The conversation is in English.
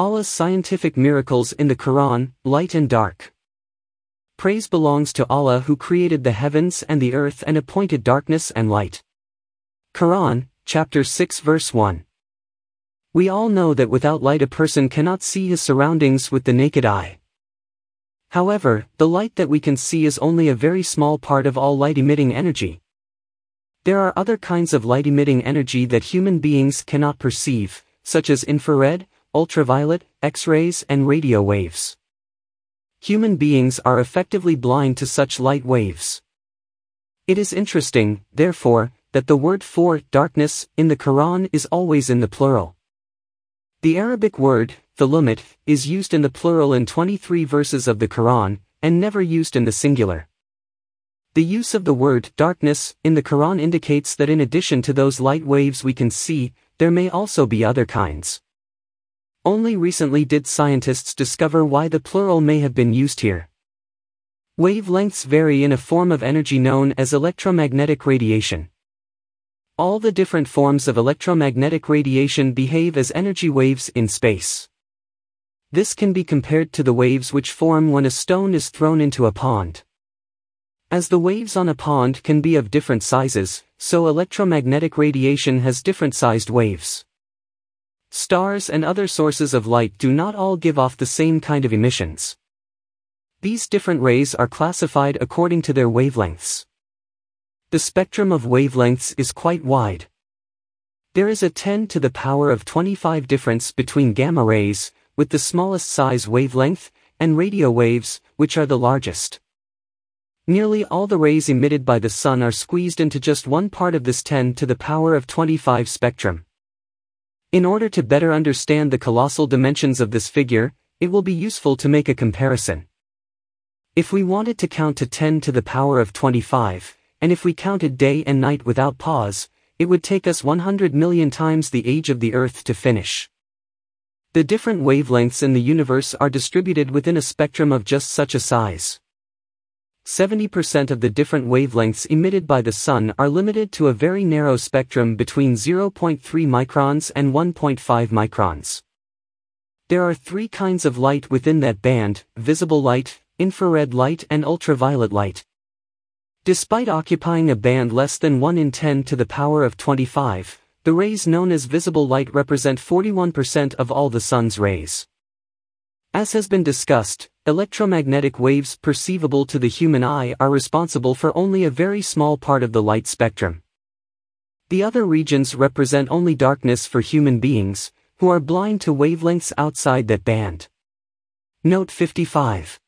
Allah's scientific miracles in the Quran, light and dark. Praise belongs to Allah who created the heavens and the earth and appointed darkness and light. Quran, chapter 6 verse 1. We all know that without light a person cannot see his surroundings with the naked eye. However, the light that we can see is only a very small part of all light-emitting energy. There are other kinds of light-emitting energy that human beings cannot perceive, such as infrared, ultraviolet, X-rays and radio waves. Human beings are effectively blind to such light waves. It is interesting, therefore, that the word for darkness in the Quran is always in the plural. The Arabic word, thulumat, is used in the plural in 23 verses of the Quran, and never used in the singular. The use of the word darkness in the Quran indicates that in addition to those light waves we can see, there may also be other kinds. Only recently did scientists discover why the plural may have been used here. Wavelengths vary in a form of energy known as electromagnetic radiation. All the different forms of electromagnetic radiation behave as energy waves in space. This can be compared to the waves which form when a stone is thrown into a pond. As the waves on a pond can be of different sizes, so electromagnetic radiation has different sized waves. Stars and other sources of light do not all give off the same kind of emissions. These different rays are classified according to their wavelengths. The spectrum of wavelengths is quite wide. There is a 10 to the power of 25 difference between gamma rays, with the smallest size wavelength, and radio waves, which are the largest. Nearly all the rays emitted by the sun are squeezed into just one part of this 10 to the power of 25 spectrum. In order to better understand the colossal dimensions of this figure, it will be useful to make a comparison. If we wanted to count to 10 to the power of 25, and if we counted day and night without pause, it would take us 100 million times the age of the Earth to finish. The different wavelengths in the universe are distributed within a spectrum of just such a size. 70% of the different wavelengths emitted by the Sun are limited to a very narrow spectrum between 0.3 microns and 1.5 microns. There are three kinds of light within that band, visible light, infrared light and ultraviolet light. Despite occupying a band less than 1 in 10 to the power of 25, the rays known as visible light represent 41% of all the sun's rays. As has been discussed, electromagnetic waves perceivable to the human eye are responsible for only a very small part of the light spectrum. The other regions represent only darkness for human beings, who are blind to wavelengths outside that band. Note 55.